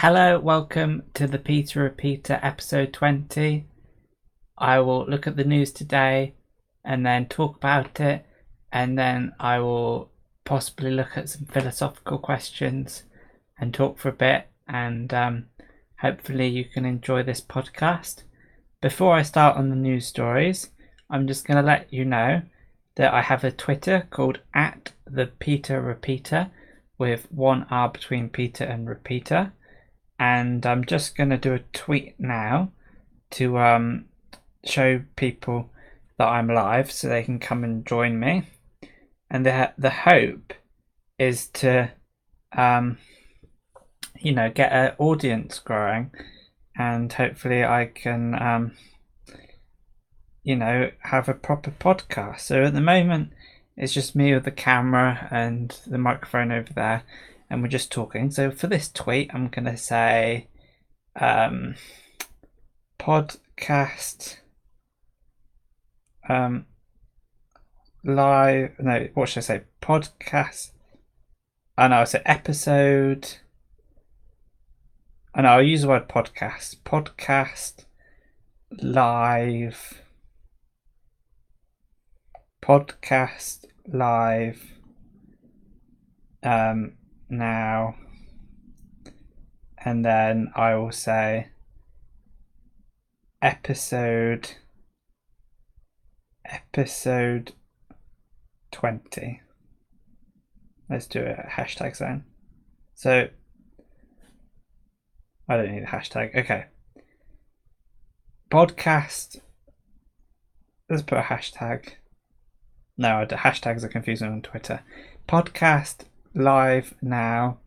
hello, welcome to the Peter Repeater episode 20. I will look at the news today and then talk about it, and then I will possibly look at some philosophical questions and talk for a bit, and um, hopefully you can enjoy this podcast. Before I start on the news stories, I'm just going to let you know that I have a Twitter called at the Peter Repeater with one R between Peter and Repeater. And I'm just going to do a tweet now to um, show people that I'm live so they can come and join me. And the, the hope is to, um, you know, get an audience growing and hopefully I can um, you know, have a proper podcast. So at the moment, it's just me with the camera and the microphone over there, and we're just talking. So for this tweet, I'm going to say um, podcast um, live. No, what should I say? Podcast. And I know, I said episode. Know, I'll use the word podcast. Podcast live podcast live um, now, and then I will say episode episode 20 let's do a hashtag sign. So i don't need a hashtag. Okay. Podcast. Let's put a hashtag. No, the hashtags are confusing on Twitter. Podcast live now.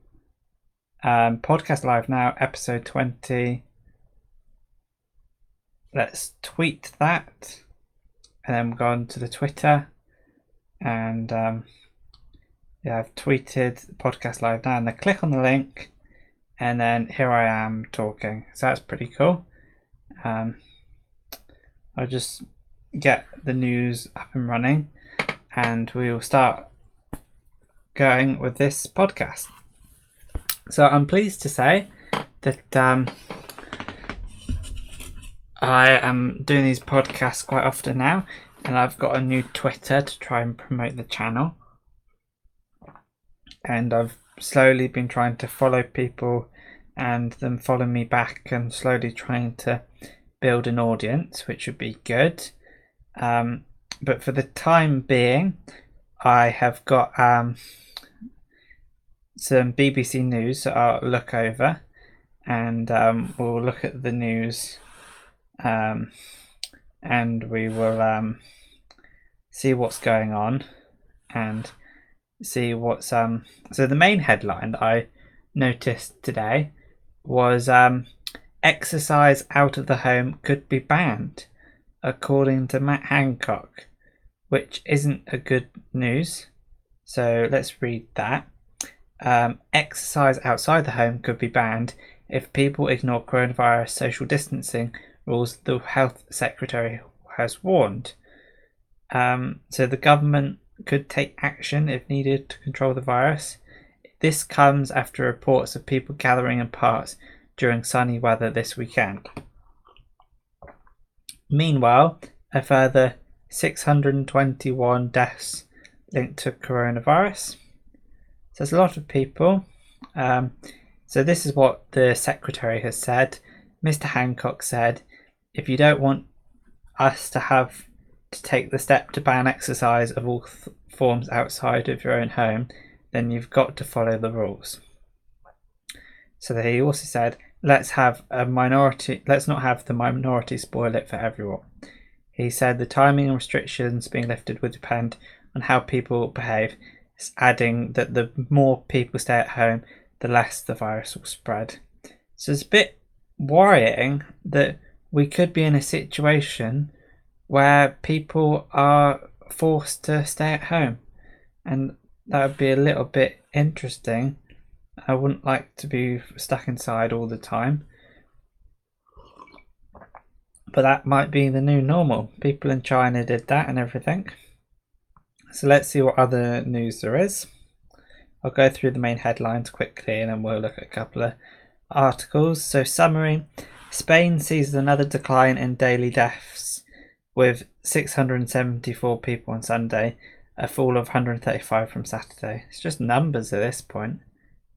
Um, podcast live now, episode 20. Let's tweet that. And then we'll go on to the Twitter. And um, yeah, I've tweeted podcast live now. And then click on the link. And then here I am talking. So that's pretty cool. Um, I'll just get the news up and running and we will start going with this podcast. So I'm pleased to say that um, I am doing these podcasts quite often now, and I've got a new Twitter to try and promote the channel. And I've slowly been trying to follow people and them follow me back and slowly trying to build an audience, which would be good. Um, but for the time being, I have got um, some BBC News that I'll look over, and um, we'll look at the news, um, and we will um, see what's going on, and see what's um. So the main headline that I noticed today was um, exercise out of the home could be banned, according to Matt Hancock which isn't a good news. So let's read that. Um, exercise outside the home could be banned if people ignore coronavirus social distancing rules, the health secretary has warned. Um, so the government could take action if needed to control the virus. This comes after reports of people gathering in parks during sunny weather this weekend. Meanwhile, a further 621 deaths linked to coronavirus. So there's a lot of people. Um, so this is what the secretary has said. Mr. Hancock said, if you don't want us to have to take the step to ban exercise of all th- forms outside of your own home, then you've got to follow the rules. So he also said, let's have a minority, let's not have the minority spoil it for everyone. He said the timing and restrictions being lifted would depend on how people behave, adding that the more people stay at home, the less the virus will spread. So it's a bit worrying that we could be in a situation where people are forced to stay at home. And that would be a little bit interesting. I wouldn't like to be stuck inside all the time. But that might be the new normal. People in China did that and everything. So let's see what other news there is. I'll go through the main headlines quickly and then we'll look at a couple of articles. So, summary Spain sees another decline in daily deaths with 674 people on Sunday, a fall of 135 from Saturday. It's just numbers at this point.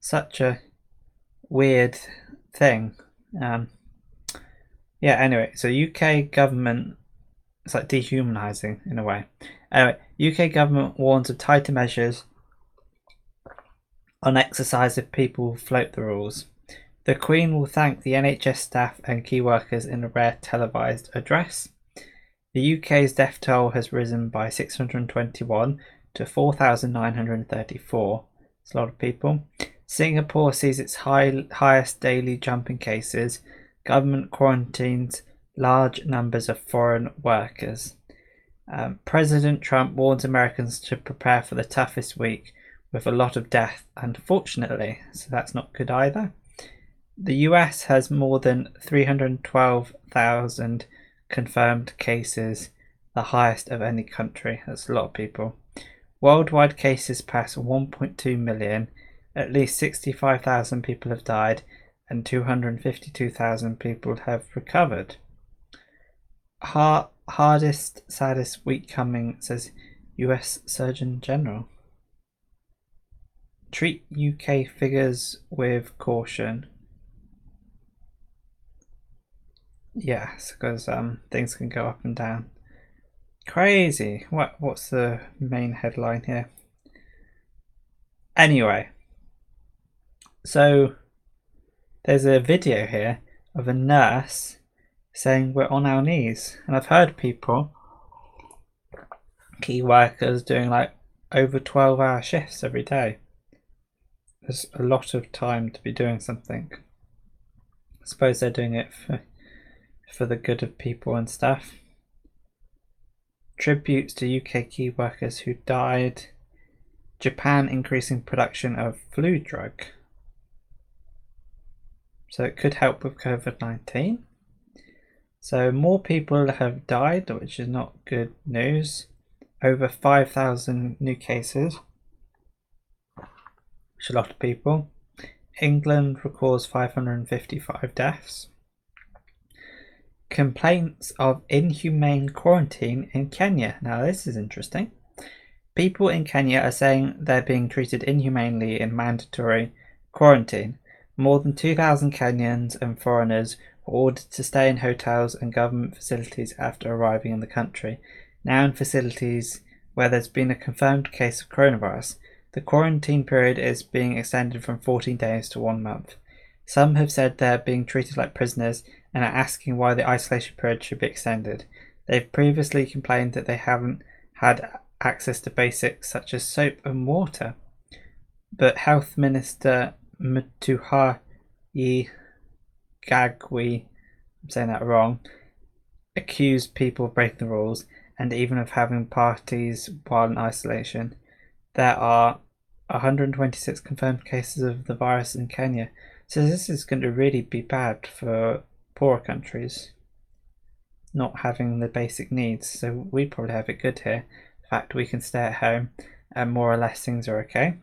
Such a weird thing. Um, yeah, anyway, so UK government, it's like dehumanizing in a way. Anyway, UK government warns of tighter measures on exercise if people float the rules. The Queen will thank the NHS staff and key workers in a rare televised address. The UK's death toll has risen by 621 to 4,934. It's a lot of people. Singapore sees its high, highest daily jump in cases. Government quarantines large numbers of foreign workers. Um, President Trump warns Americans to prepare for the toughest week with a lot of death, unfortunately, so that's not good either. The US has more than 312,000 confirmed cases, the highest of any country. That's a lot of people. Worldwide cases pass 1.2 million. At least 65,000 people have died, and 252,000 people have recovered. Hard, hardest, saddest week coming, says US Surgeon General. Treat UK figures with caution. Yes, because um, things can go up and down. Crazy. What? What's the main headline here? Anyway, so there's a video here of a nurse saying we're on our knees, and I've heard people, key workers, doing like over 12 hour shifts every day. There's a lot of time to be doing something. I suppose they're doing it for for the good of people and stuff. Tributes to UK key workers who died. Japan increasing production of flu drug. So it could help with COVID 19. So more people have died, which is not good news. Over 5,000 new cases, which is a lot of people. England records 555 deaths. Complaints of inhumane quarantine in Kenya. Now, this is interesting. People in Kenya are saying they're being treated inhumanely in mandatory quarantine. More than 2,000 Kenyans and foreigners were ordered to stay in hotels and government facilities after arriving in the country. Now, in facilities where there's been a confirmed case of coronavirus, the quarantine period is being extended from 14 days to one month. Some have said they're being treated like prisoners and are asking why the isolation period should be extended. They've previously complained that they haven't had access to basics such as soap and water. But Health Minister Mutahi Kagwe, I'm saying that wrong, accused people of breaking the rules and even of having parties while in isolation. There are 126 confirmed cases of the virus in Kenya, so this is going to really be bad for poorer countries not having the basic needs. So we probably have it good here. In fact we can stay at home and more or less things are okay.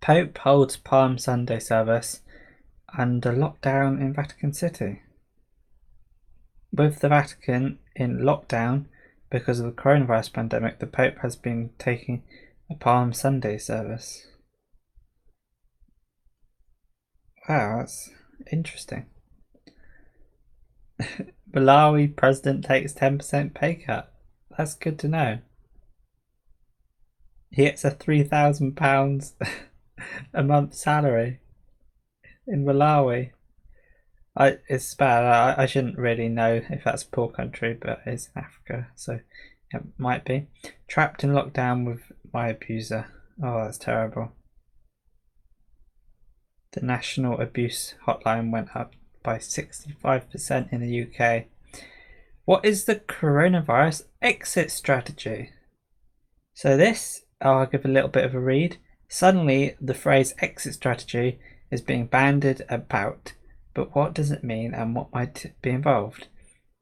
Pope holds Palm Sunday service under lockdown in Vatican City. With the Vatican in lockdown because of the coronavirus pandemic, the Pope has been taking a Palm Sunday service. Wow, that's interesting. Malawi president takes 10% pay cut. That's good to know. He gets a £3,000 a month salary in Malawi. I, it's bad. I, I shouldn't really know if that's a poor country, but it's Africa, so it might be. Trapped in lockdown with my abuser. Oh, that's terrible. The National Abuse Hotline went up by 65% in the UK. What is the coronavirus exit strategy? So, this I'll give a little bit of a read. Suddenly, the phrase exit strategy is being bandied about, but what does it mean and what might be involved?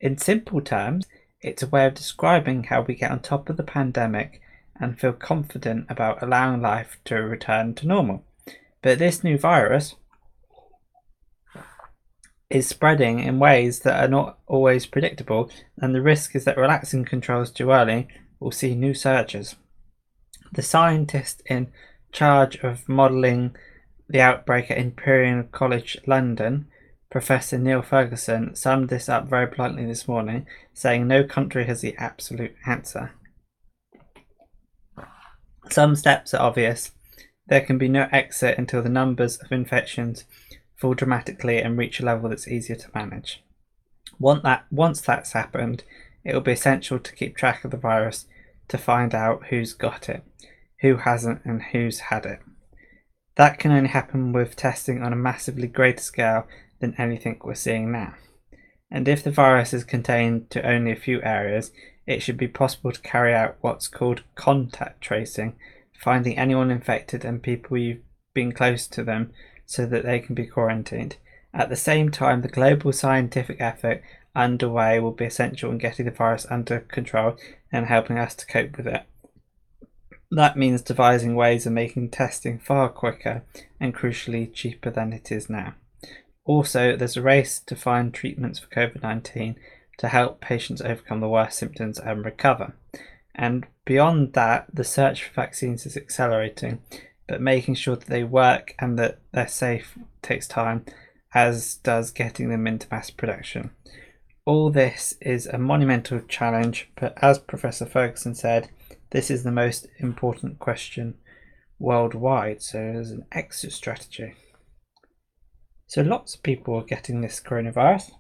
In simple terms, it's a way of describing how we get on top of the pandemic and feel confident about allowing life to return to normal. But this new virus is spreading in ways that are not always predictable, and the risk is that relaxing controls too early will see new surges. The scientist in charge of modelling the outbreak at Imperial College London, Professor Neil Ferguson, summed this up very bluntly this morning, saying no country has the absolute answer. Some steps are obvious. There can be no exit until the numbers of infections fall dramatically and reach a level that's easier to manage. Once, that, once that's happened, it will be essential to keep track of the virus to find out who's got it, who hasn't, and who's had it. That can only happen with testing on a massively greater scale than anything we're seeing now. And if the virus is contained to only a few areas, it should be possible to carry out what's called contact tracing, finding anyone infected and people you've been close to them so that they can be quarantined. At the same time, the global scientific effort underway will be essential in getting the virus under control and helping us to cope with it. That means devising ways of making testing far quicker and crucially cheaper than it is now. Also, there's a race to find treatments for COVID 19 to help patients overcome the worst symptoms and recover. And beyond that, the search for vaccines is accelerating, but making sure that they work and that they're safe takes time, as does getting them into mass production. All this is a monumental challenge, but as Professor Ferguson said, this is the most important question worldwide, so there's an exit strategy. So lots of people are getting this coronavirus.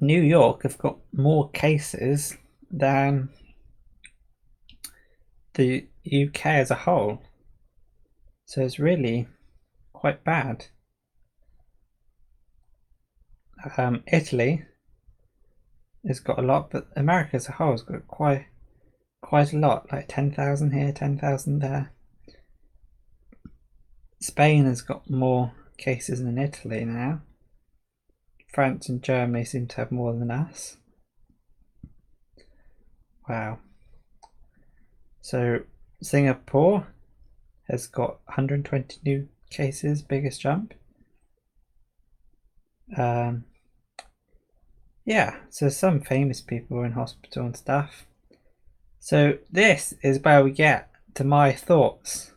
New York have got more cases than the UK as a whole. So it's really quite bad. Um, Italy has got a lot, but America as a whole has got quite quite a lot, like 10,000 here, 10,000 there. Spain has got more cases than Italy now. France and Germany seem to have more than us. Wow. So Singapore has got 120 new cases, biggest jump. Um, yeah, so some famous people were in hospital and stuff. So this is where we get to my thoughts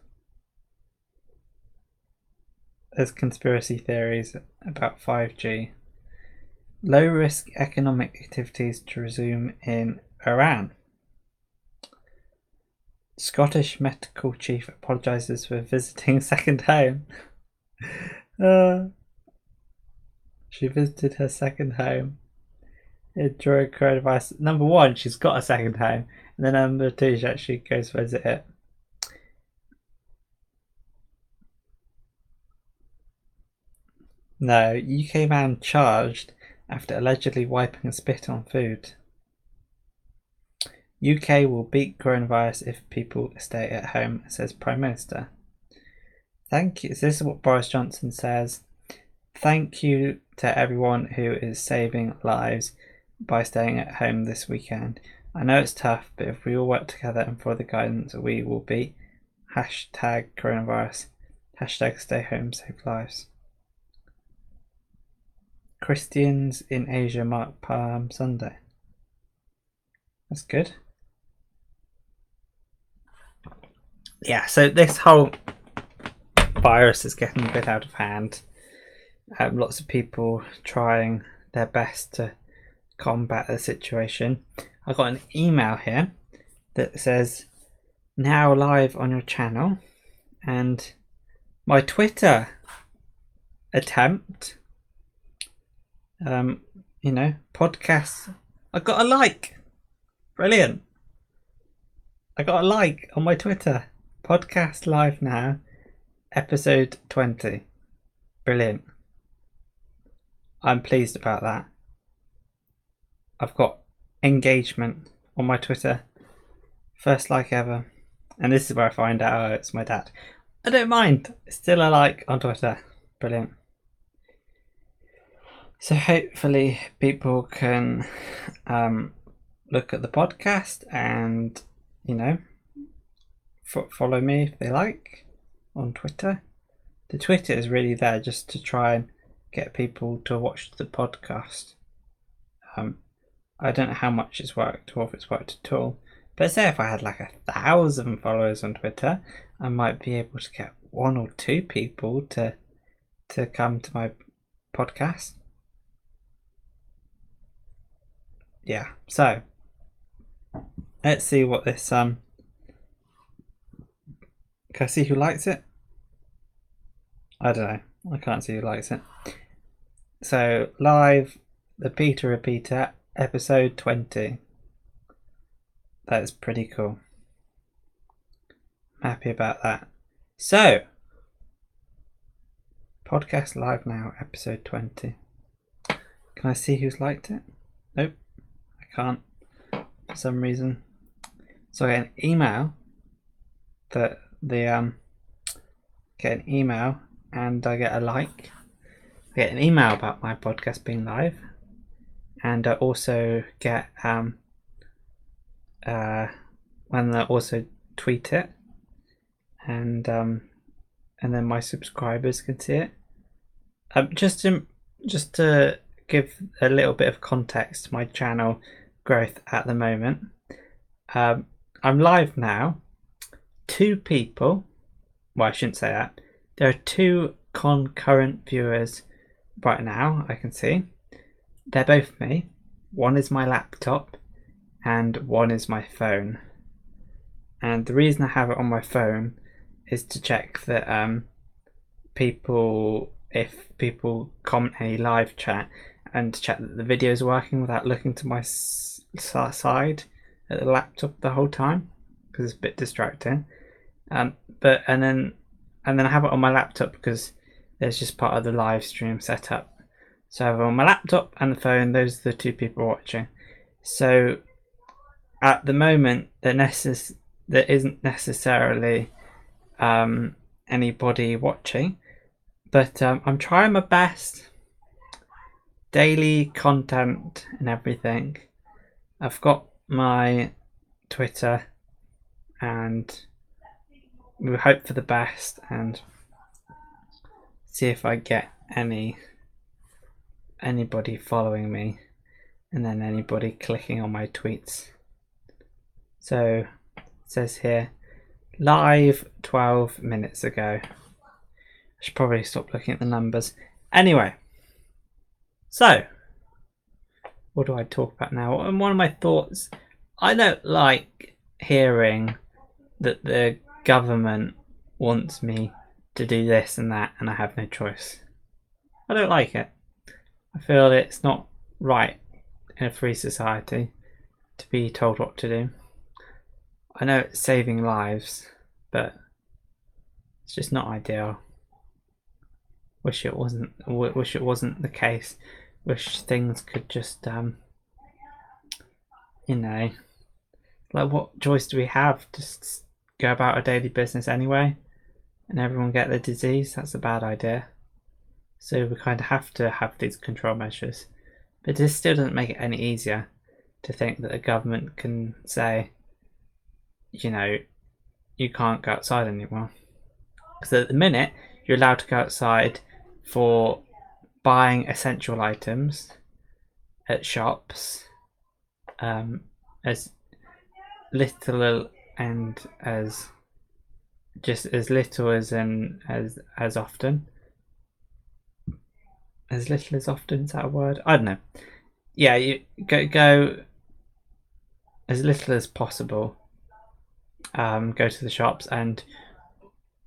as conspiracy theories about 5G. Low risk economic activities to resume in Iran. Scottish medical chief apologises for visiting second home. Uh, she visited her second home during coronavirus. Number one, she's got a second home, and then number two, she actually goes visit it. No, UK man charged after allegedly wiping a spit on food. UK will beat coronavirus if people stay at home, says Prime Minister. Thank you. This is what Boris Johnson says. Thank you to everyone who is saving lives by staying at home this weekend. I know it's tough, but if we all work together and follow the guidance, we will beat hashtag coronavirus. Hashtag stay home, save lives. Christians in Asia mark Palm Sunday. That's good. yeah, so this whole virus is getting a bit out of hand. Um, lots of people trying their best to combat the situation. I got an email here that says now live on your channel and my Twitter attempt um you know podcasts I got a like brilliant I got a like on my Twitter Podcast live now, episode 20. Brilliant. I'm pleased about that. I've got engagement on my Twitter. First like ever. And this is where I find out oh, it's my dad. I don't mind. Still a like on Twitter. Brilliant. So hopefully people can um, look at the podcast and, you know, follow me if they like on Twitter. The Twitter is really there just to try and get people to watch the podcast. Um, I don't know how much it's worked or if it's worked at all. But say if I had like a thousand followers on Twitter, I might be able to get one or two people to to come to my podcast. Yeah, so let's see what this um can I see who likes it? I don't know. I can't see who likes it. So live the Peter Repeater episode twenty. That's pretty cool. I'm happy about that. So, podcast live now, episode 20. Can I see who's liked it? Nope, I can't for some reason. So I get an email that the um get an email and I get a like. I get an email about my podcast being live, and I also get um uh, when I also tweet it, and um, and then my subscribers can see it. Um, just to just to give a little bit of context my channel growth at the moment. Um, I'm live now. Two people. Well, I shouldn't say that. There are two concurrent viewers right now. I can see. They're both me. One is my laptop, and one is my phone. And the reason I have it on my phone is to check that um, people, if people comment any live chat, and to check that the video is working without looking to my s- side at the laptop the whole time because it's a bit distracting. Um, but and then and then I have it on my laptop because there's just part of the live stream setup. So I have on my laptop and the phone. Those are the two people watching. So at the moment there, necess- there isn't necessarily um, anybody watching, but um, I'm trying my best. Daily content and everything. I've got my Twitter, and we hope for the best and see if I get any anybody following me, and then anybody clicking on my tweets. So it says here live 12 minutes ago. I should probably stop looking at the numbers. Anyway, so what do I talk about now? And one of my thoughts I don't like hearing that the government wants me to do this and that and I have no choice. I don't like it. I feel it's not right in a free society to be told what to do. I know it's saving lives, but it's just not ideal. Wish it wasn't. Wish it wasn't the case. Wish things could just, um, you know, like what choice do we have? Just go about our daily business anyway, and everyone get the disease. That's a bad idea. So we kind of have to have these control measures, but this still doesn't make it any easier to think that the government can say you know, you can't go outside anymore. Because at the minute, you're allowed to go outside for buying essential items at shops um, as little and as just as little as and as as often as little as often is that a word? I don't know. Yeah you go go as little as possible. Um, go to the shops and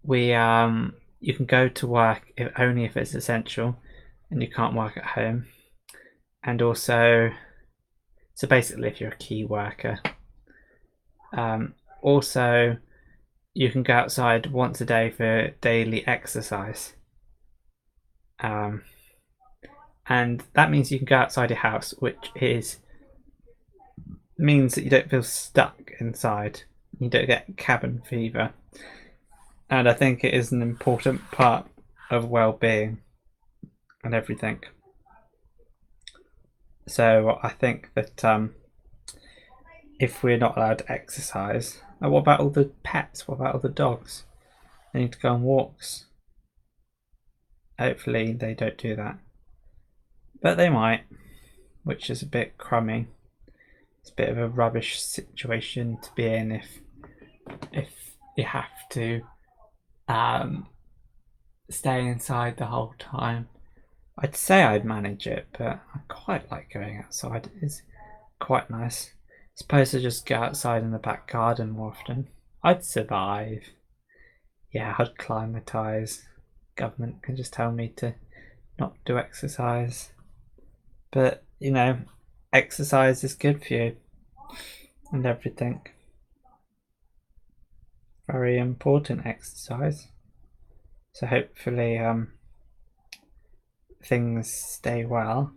we um, you can go to work if, only if it's essential and you can't work at home. And also so basically if you're a key worker um, also you can go outside once a day for daily exercise. Um, and that means you can go outside your house which is means that you don't feel stuck inside you don't get cabin fever. And I think it is an important part of well being and everything. So I think that um, if we're not allowed to exercise, what about all the pets? What about all the dogs? They need to go on walks. Hopefully, they don't do that. But they might, which is a bit crummy. It's a bit of a rubbish situation to be in if if you have to um, stay inside the whole time. I'd say I'd manage it, but I quite like going outside. It's quite nice. Suppose to just go outside in the back garden more often. I'd survive. Yeah, I'd climatise. Government can just tell me to not do exercise. But, you know, exercise is good for you and everything. Very important exercise. So hopefully um, things stay well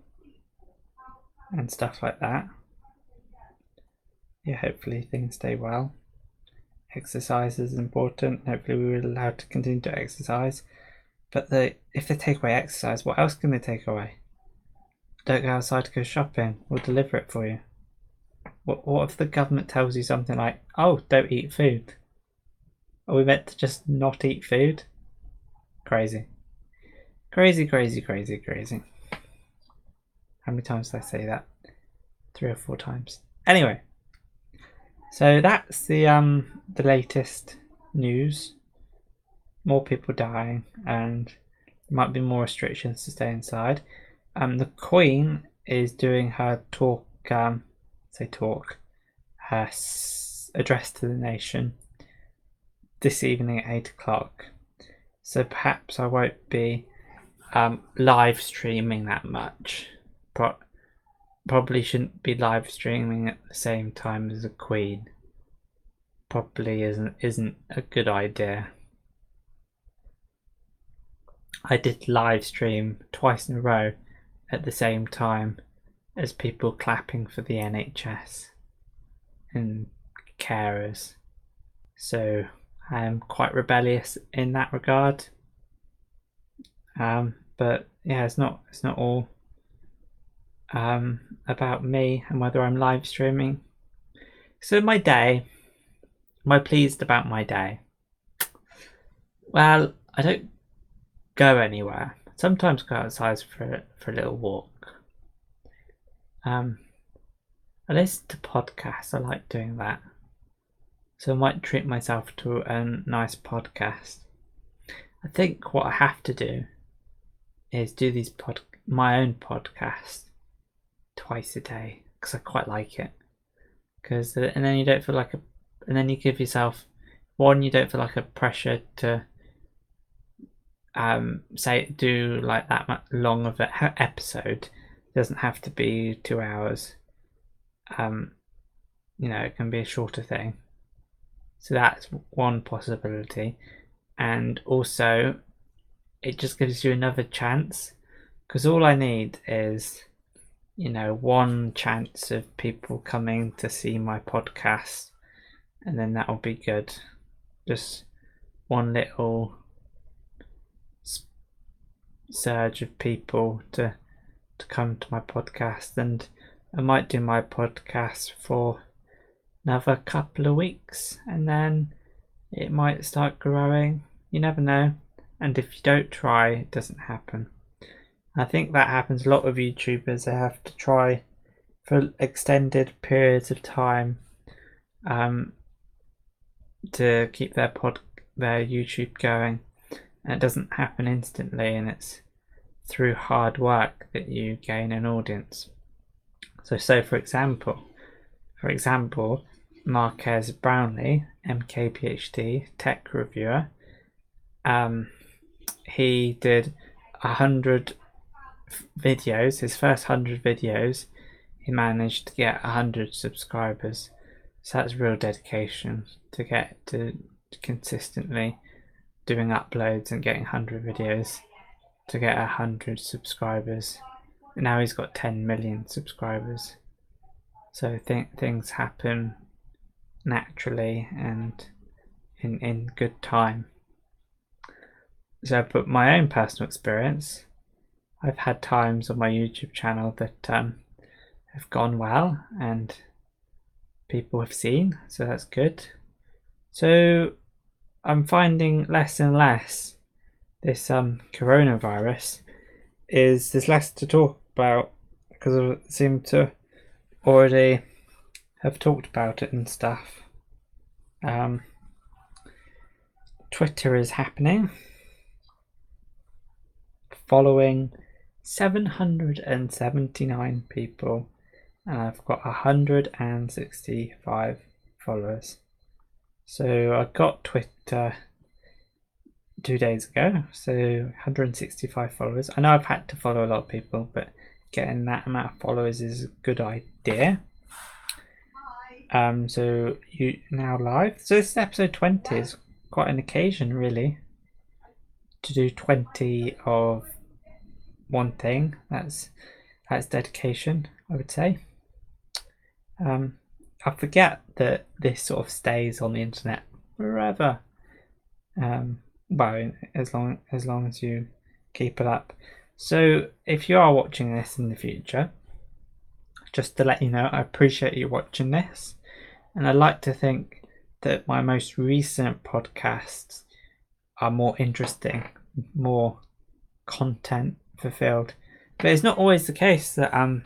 and stuff like that. Yeah, hopefully things stay well. Exercise is important. Hopefully we are allowed to continue to exercise. But the if they take away exercise, what else can they take away? Don't go outside to go shopping. We'll deliver it for you. What, what if the government tells you something like, oh, don't eat food? Are we meant to just not eat food? Crazy. Crazy, crazy, crazy, crazy. How many times did I say that? Three or four times. Anyway, so that's the um the latest news. More people dying, and there might be more restrictions to stay inside. Um, the Queen is doing her talk. Um, say talk, her s- address to the nation this evening at eight o'clock. So perhaps I won't be um, live streaming that much. Pro- probably shouldn't be live streaming at the same time as the Queen. Probably isn't isn't a good idea. I did live stream twice in a row at the same time as people clapping for the NHS and carers. So I am quite rebellious in that regard. Um, but yeah, it's not it's not all um, about me and whether I'm live streaming. So my day, am I pleased about my day? Well, I don't go anywhere. Sometimes go outside for for a little walk. Um, I listen to podcasts. I like doing that. So I might treat myself to a nice podcast. I think what I have to do is do these pod my own podcast twice a day because I quite like it. Because uh, and then you don't feel like a and then you give yourself one you don't feel like a pressure to um say do like that much long of an episode. It doesn't have to be two hours. Um you know it can be a shorter thing. So that's one possibility. And also it just gives you another chance. Because all I need is you know one chance of people coming to see my podcast. And then that'll be good. Just one little surge of people to to come to my podcast and I might do my podcast for another couple of weeks and then it might start growing you never know and if you don't try, it doesn't happen. I think that happens a lot of YouTubers. They have to try for extended periods of time um, to keep their pod, their YouTube going, it doesn't happen instantly. And it's through hard work that you gain an audience. So, so for example, for example, Marques Brownlee, MKBHD, tech reviewer, um, he did a hundred videos. His first hundred videos, he managed to get a hundred subscribers. So that's real dedication to get to consistently doing uploads and getting hundred videos to get a hundred subscribers. And now he's got ten million subscribers. So th- things happen naturally and in in good time. So, but my own personal experience, I've had times on my YouTube channel that um, have gone well and people have seen, so that's good. So, I'm finding less and less this um, coronavirus is there's less to talk about because I seem to already have talked about it and stuff. Um, Twitter is happening. Following 779 people, and I've got 165 followers. So I got Twitter two days ago, so 165 followers. I know I've had to follow a lot of people, but getting that amount of followers is a good idea. Um, so you now live. So this is episode 20 is quite an occasion, really, to do 20 of one thing. That's that's dedication, I would say. Um, I forget that this sort of stays on the internet forever. Um, well, as long as long as you keep it up. So, if you are watching this in the future, just to let you know, I appreciate you watching this, and I like to think that my most recent podcasts are more interesting, more content fulfilled. But it's not always the case that um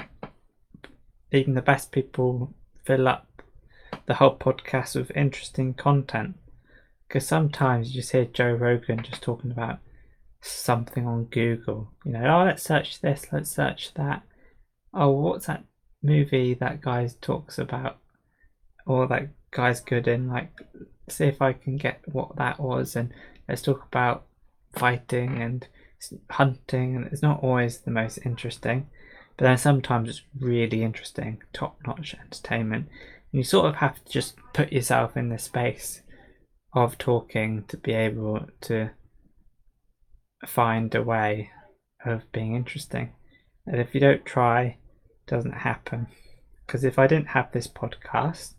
even the best people fill up the whole podcast with interesting content. Because sometimes you just hear Joe Rogan just talking about something on Google. You know, oh let's search this, let's search that. Oh, what's that movie that guy talks about? Or that guy's good in like see if I can get what that was and let's talk about fighting and hunting and it's not always the most interesting but then sometimes it's really interesting top-notch entertainment and you sort of have to just put yourself in the space of talking to be able to find a way of being interesting. And if you don't try it doesn't happen. Because if i didn't have this podcast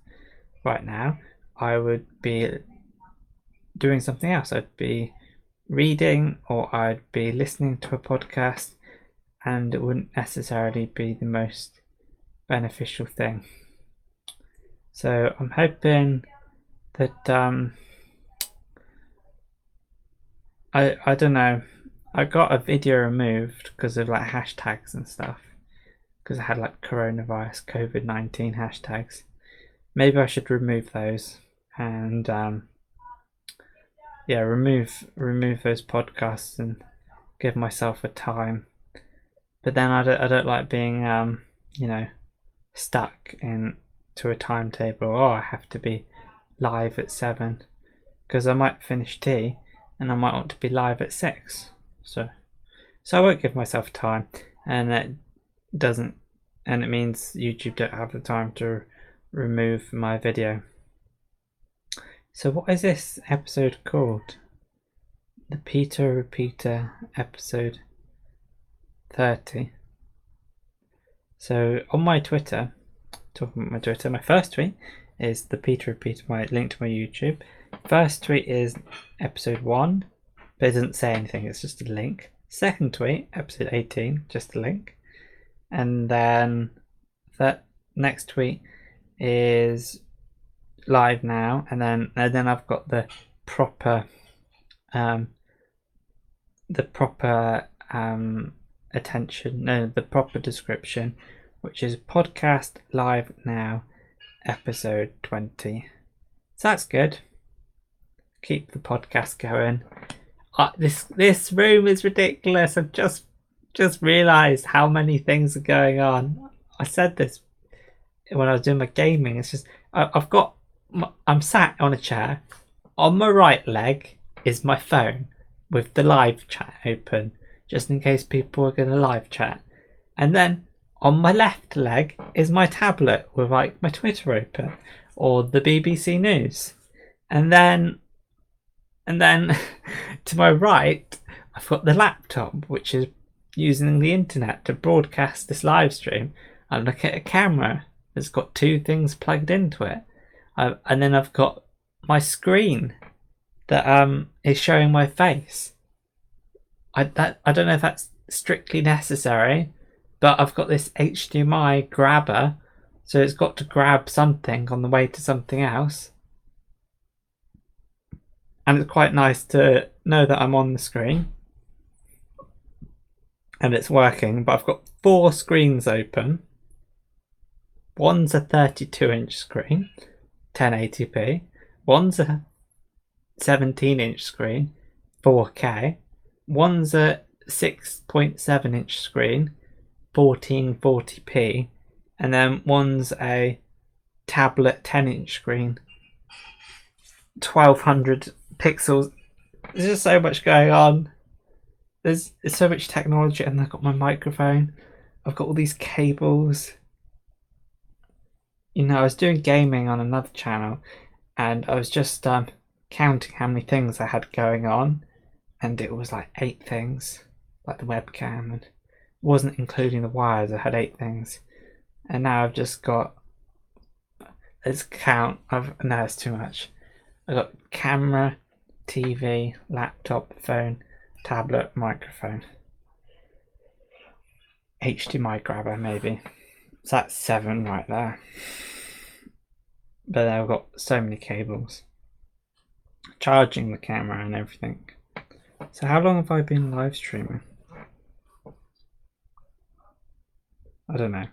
right now i would be doing something else. I'd be reading or I'd be listening to a podcast and it wouldn't necessarily be the most beneficial thing. So I'm hoping that um, I I don't know. I got a video removed because of like hashtags and stuff. Because I had like coronavirus, COVID nineteen hashtags. Maybe I should remove those and um, yeah, remove remove those podcasts and give myself a time. But then I don't I don't like being um you know stuck in to a timetable. Oh, I have to be live at seven because I might finish tea and I might want to be live at six. So so I won't give myself time, and that doesn't and it means YouTube don't have the time to remove my video. So, what is this episode called? The Peter Repeater episode 30. So, on my Twitter, talking about my Twitter, my first tweet is the Peter Peter. my link to my YouTube. First tweet is episode 1, but it doesn't say anything, it's just a link. Second tweet, episode 18, just a link. And then that next tweet is live now, and then and then I've got the proper, um, the proper um, attention, no, the proper description, which is podcast live now, episode twenty. So that's good. Keep the podcast going. Uh, this this room is ridiculous. I've just just realised how many things are going on. I said this when I was doing my gaming. It's just I, I've got I'm sat on a chair. On my right leg is my phone with the live chat open, just in case people are going to live chat. And then on my left leg is my tablet with like my Twitter open or the BBC News. And then and then to my right I've got the laptop which is using the internet to broadcast this live stream. I look at a camera that's got two things plugged into it. Uh, and then I've got my screen that um is showing my face. I that I don't know if that's strictly necessary, but I've got this HDMI grabber, so it's got to grab something on the way to something else. And it's quite nice to know that I'm on the screen and it's working, but I've got four screens open. One's a 32 inch screen, 1080p. One's a 17 inch screen, 4K. One's a 6.7 inch screen, 1440p. And then one's a tablet 10 inch screen, 1200 pixels. There's just so much going on. There's, there's so much technology, and I've got my microphone. I've got all these cables. You know, I was doing gaming on another channel, and I was just um, counting how many things I had going on, and it was like eight things, like the webcam, and wasn't including the wires. I had eight things, and now I've just got. Let's count. I've no, it's too much. I got camera, TV, laptop, phone, tablet, microphone. HDMI grabber, maybe. So that's seven right there. But I've got so many cables. Charging the camera and everything. So how long have I been live streaming? I don't know.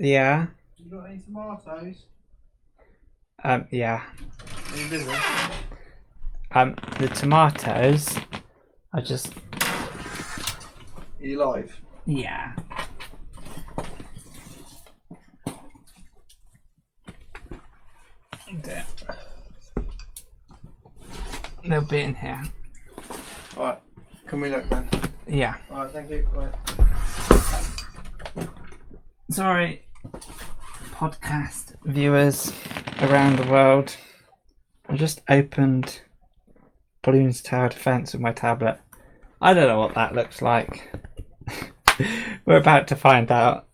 Yeah. You got any tomatoes? Um. Yeah. Are you busy? Um. The tomatoes. I just. Are you live? Yeah. There. They'll be in here. Alright. Can we look then? Yeah. Alright, thank you. Right. Sorry, podcast viewers around the world. I just opened Bloons Tower Defense with my tablet. I don't know what that looks like. We're about to find out.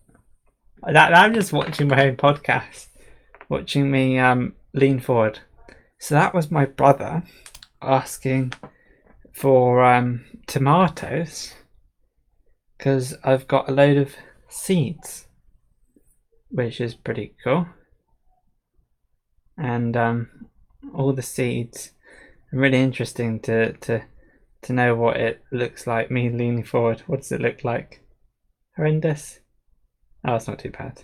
That I'm just watching my own podcast, watching me um, lean forward. So that was my brother asking for um, tomatoes because I've got a load of seeds which is pretty cool. And um, all the seeds, really interesting to to to know what it looks like. Me leaning forward, what does it look like? Horrendous. Oh, it's not too bad.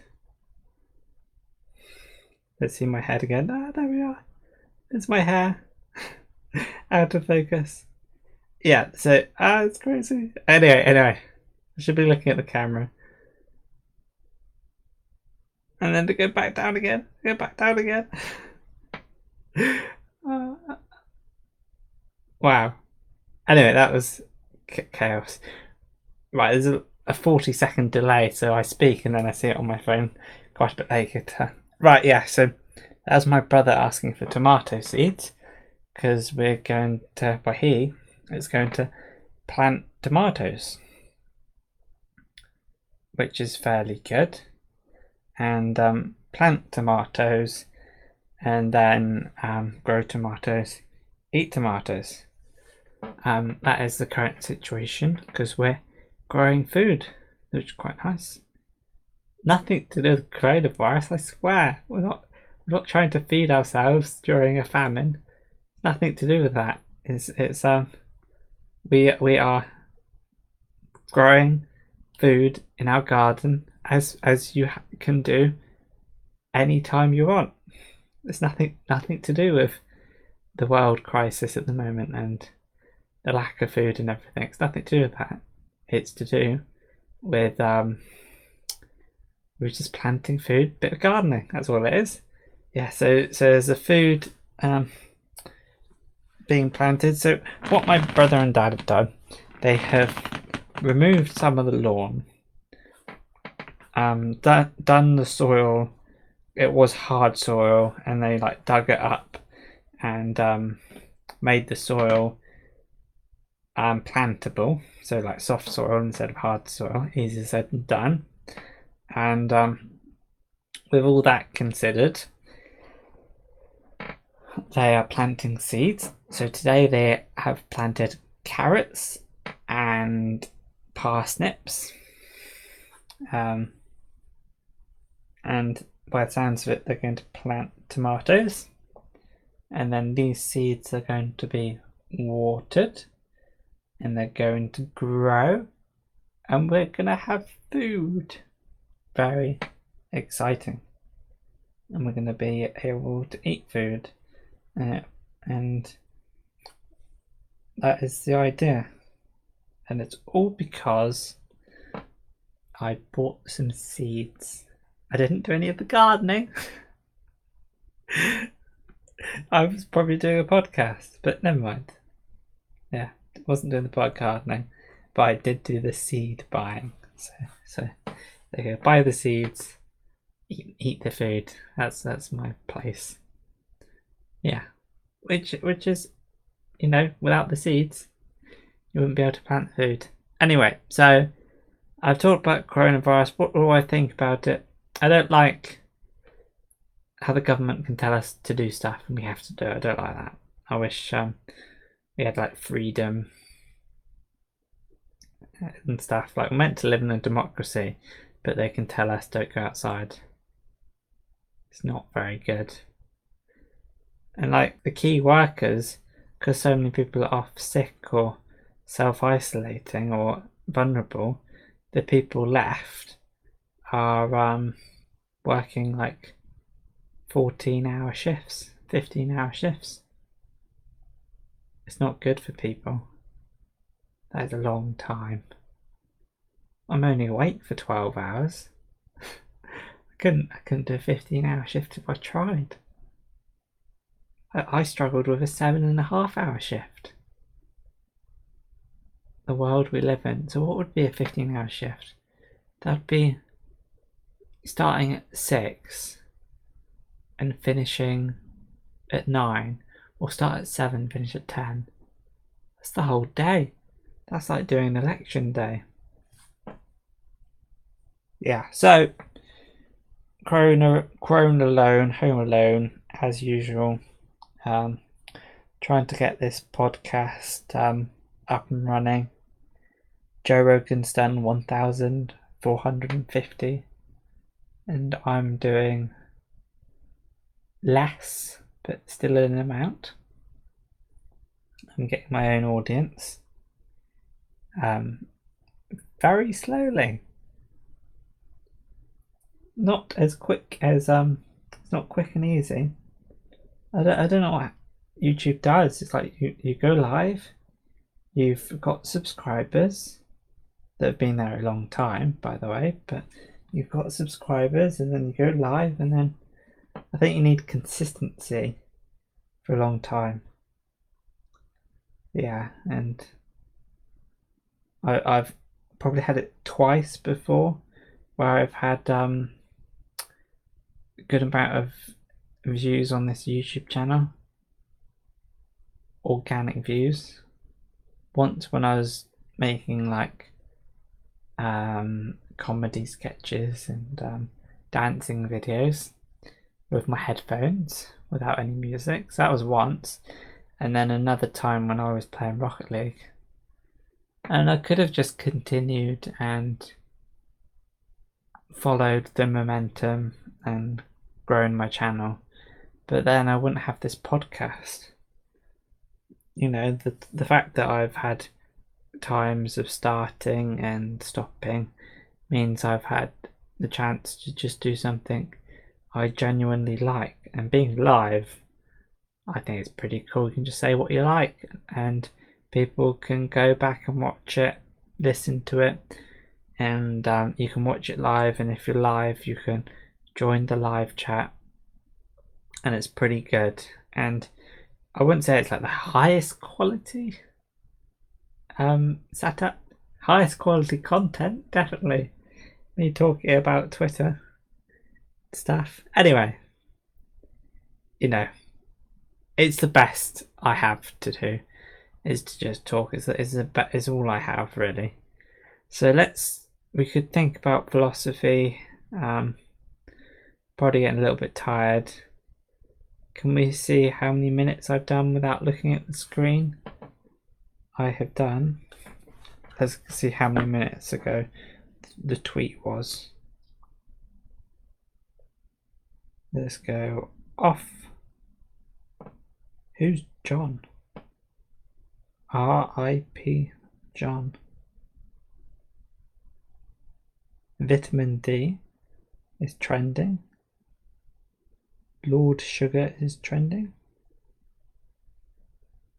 Let's see my head again. Ah, there we are. There's my hair. Out of focus. Yeah, so ah, it's crazy. Anyway, anyway, I should be looking at the camera and then to go back down again, go back down again. uh, wow. Anyway, that was chaos. Right, there's a, a 40 second delay, so I speak and then I see it on my phone quite a bit later. Right, yeah, so that was my brother asking for tomato seeds because we're going to, well, he is going to plant tomatoes, which is fairly good and um, plant tomatoes and then um, grow tomatoes, eat tomatoes. Um, that is the current situation because we're growing food, which is quite nice. Nothing to do with coronavirus, I swear. We're not we're not trying to feed ourselves during a famine. Nothing to do with that. It's it's um we we are growing food in our garden as as you can do anytime you want. There's nothing nothing to do with the world crisis at the moment and the lack of food and everything. It's nothing to do with that. It's to do with um we're just planting food, bit of gardening. That's all it is. Yeah. So so there's a food um being planted. So what my brother and dad have done, they have removed some of the lawn um, done, done the soil. It was hard soil, and they like dug it up and um, made the soil um, plantable. So like soft soil instead of hard soil. Easier said than done. And um, with all that considered, they are planting seeds. So today they have planted carrots and parsnips. Um, and by the sounds of it, they're going to plant tomatoes, and then these seeds are going to be watered, and they're going to grow, and we're gonna have food. Very exciting. And we're gonna be able to eat food, uh, and that is the idea. And it's all because I bought some seeds. I didn't do any of the gardening. I was probably doing a podcast, but never mind. Yeah, wasn't doing the pod gardening, but I did do the seed buying. So, so there go. Buy the seeds, eat, eat the food. That's that's my place. Yeah, which which is, you know, without the seeds, you wouldn't be able to plant food. Anyway, so I've talked about coronavirus. What do I think about it? I don't like how the government can tell us to do stuff and we have to do it. I don't like that. I wish um, we had like freedom and stuff. Like we're meant to live in a democracy, but they can tell us don't go outside. It's not very good. And like the key workers, because so many people are off sick or self isolating or vulnerable, the people left are um, working like 14 hour shifts, 15 hour shifts. It's not good for people. That is a long time. I'm only awake for 12 hours. I couldn't I couldn't do a 15 hour shift if I tried. I, I struggled with a seven and a half hour shift. The world we live in. So what would be a 15 hour shift? That'd be starting at six and finishing at nine, or start at seven, finish at ten. That's the whole day. That's like doing election day. Yeah, so Corona, Corona alone, home alone, as usual. Um, trying to get this podcast um, up and running. Joe Rogan's done 1,450, and I'm doing less, but still an amount. I'm getting my own audience. Um, very slowly. Not as quick as um, it's not quick and easy. I don't, I don't know what YouTube does. It's like you, you go live, you've got subscribers that have been there a long time, by the way, but you've got subscribers and then you go live and then I think you need consistency for a long time. Yeah, and I, I've probably had it twice before where I've had um, a good amount of views on this YouTube channel. Organic views. Once when I was making like um, comedy sketches and um, dancing videos with my headphones without any music. So that was once. And then another time when I was playing Rocket League. And I could have just continued and followed the momentum and grown my channel. But then I wouldn't have this podcast. You know, the the fact that I've had times of starting and stopping means I've had the chance to just do something I genuinely like. And being live, I think it's pretty cool. You can just say what you like, and people can go back and watch it, listen to it, and um, you can watch it live. And if you're live, you can join the live chat, and it's pretty good. And I wouldn't say it's like the highest quality um, setup, highest quality content, definitely. Me talking about Twitter stuff. Anyway, you know, it's the best I have to do is to just talk. Is is is all I have really. So let's we could think about philosophy. Um, probably getting a little bit tired. Can we see how many minutes I've done without looking at the screen? I have done. Let's see how many minutes ago the tweet was. Let's go off. Who's John? R I P John. Vitamin D is trending. Lord Sugar is trending.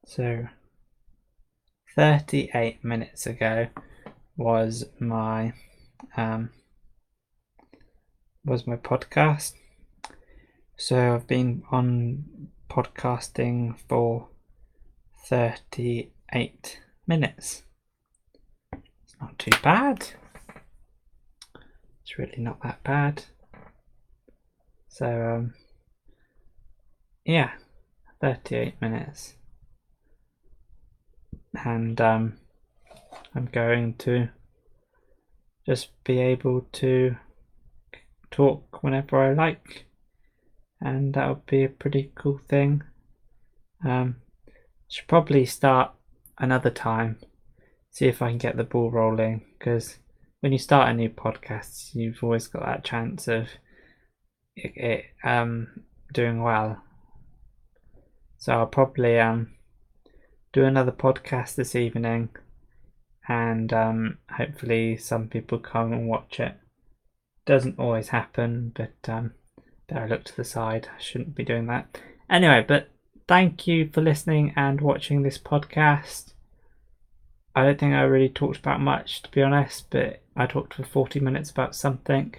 So, 38 minutes ago was my um, was my podcast. So I've been on podcasting for 38 minutes. It's not too bad. It's really not that bad. So um yeah, 38 minutes. And um I'm going to just be able to talk whenever I like, and that would be a pretty cool thing. Um, should probably start another time, see if I can get the ball rolling. Because when you start a new podcast, you've always got that chance of it, it um doing well. So I'll probably um do another podcast this evening and um, hopefully some people come and watch it. Doesn't always happen, but um, there I look to the side. I shouldn't be doing that. Anyway, but thank you for listening and watching this podcast. I don't think I really talked about much, to be honest, but I talked for 40 minutes about something.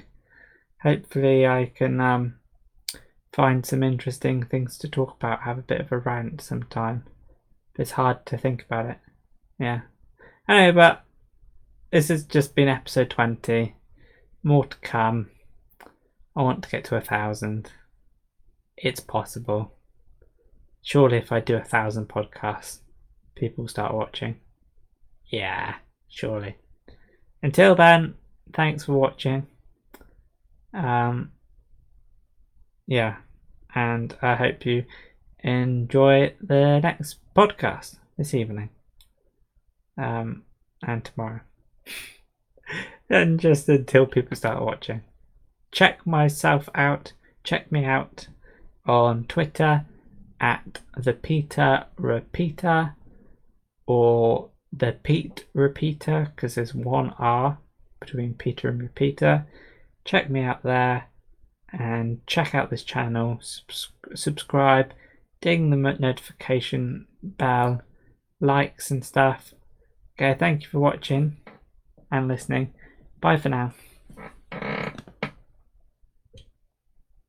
Hopefully, I can um, find some interesting things to talk about, have a bit of a rant sometime. It's hard to think about it. Yeah. Anyway, but this has just been episode 20. More to come. I want to get to a thousand. It's possible. Surely, if I do a thousand podcasts, people start watching. Yeah, surely. Until then, thanks for watching. Um, yeah, and I hope you enjoy the next podcast this evening um, and tomorrow. and just until people start watching. Check myself out. Check me out on Twitter at the Peter Repeater or the Pete Repeater because there's one R between Peter and Repeater. Check me out there and check out this channel. Subs- subscribe, ding the notification bell, likes and stuff. Okay, thank you for watching and listening. Bye for now.